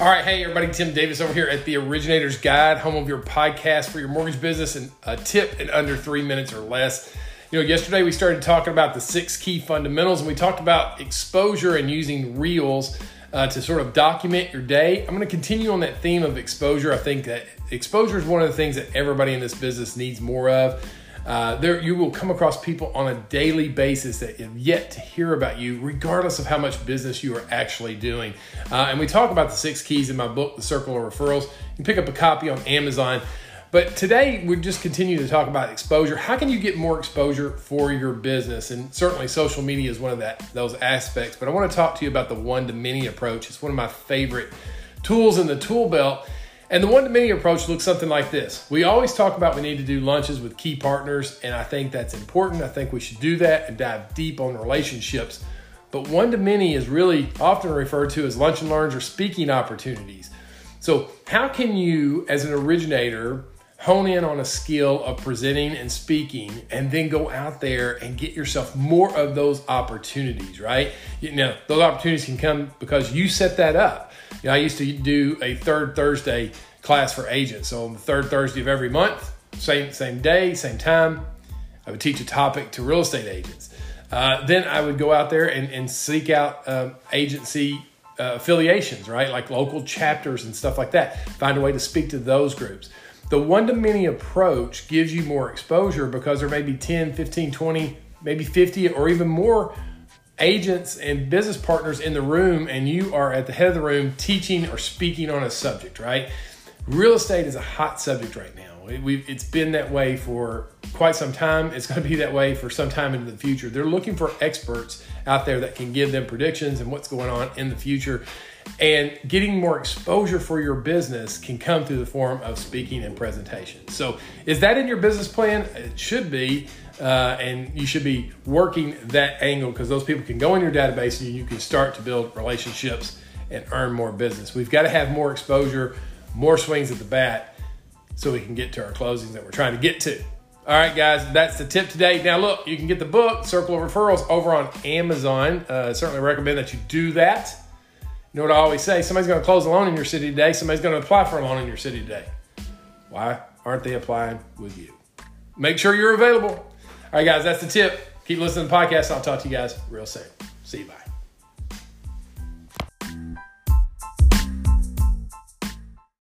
All right, hey everybody, Tim Davis over here at the Originator's Guide, home of your podcast for your mortgage business, and a tip in under three minutes or less. You know, yesterday we started talking about the six key fundamentals, and we talked about exposure and using reels uh, to sort of document your day. I'm going to continue on that theme of exposure. I think that exposure is one of the things that everybody in this business needs more of. Uh, there, you will come across people on a daily basis that have yet to hear about you, regardless of how much business you are actually doing. Uh, and we talk about the six keys in my book, The Circle of Referrals. You can pick up a copy on Amazon. But today we just continue to talk about exposure. How can you get more exposure for your business? And certainly social media is one of that those aspects. But I want to talk to you about the one to many approach. It's one of my favorite tools in the tool belt. And the one to many approach looks something like this. We always talk about we need to do lunches with key partners, and I think that's important. I think we should do that and dive deep on relationships. But one to many is really often referred to as lunch and learns or speaking opportunities. So, how can you, as an originator, hone in on a skill of presenting and speaking and then go out there and get yourself more of those opportunities, right? You those opportunities can come because you set that up. You know, I used to do a third Thursday class for agents. So on the third Thursday of every month, same same day, same time, I would teach a topic to real estate agents. Uh, then I would go out there and, and seek out um, agency uh, affiliations, right? Like local chapters and stuff like that. Find a way to speak to those groups. The one to many approach gives you more exposure because there may be 10, 15, 20, maybe 50 or even more agents and business partners in the room and you are at the head of the room teaching or speaking on a subject, right? Real estate is a hot subject right now. It, it's been that way for quite some time. It's going to be that way for some time into the future. They're looking for experts out there that can give them predictions and what's going on in the future. And getting more exposure for your business can come through the form of speaking and presentation. So, is that in your business plan? It should be. Uh, and you should be working that angle because those people can go in your database and you can start to build relationships and earn more business. We've got to have more exposure, more swings at the bat so we can get to our closings that we're trying to get to. All right, guys, that's the tip today. Now, look, you can get the book, Circle of Referrals, over on Amazon. Uh, certainly recommend that you do that. You know what I always say? Somebody's going to close a loan in your city today. Somebody's going to apply for a loan in your city today. Why aren't they applying with you? Make sure you're available. All right, guys, that's the tip. Keep listening to the podcast. I'll talk to you guys real soon. See you. Bye.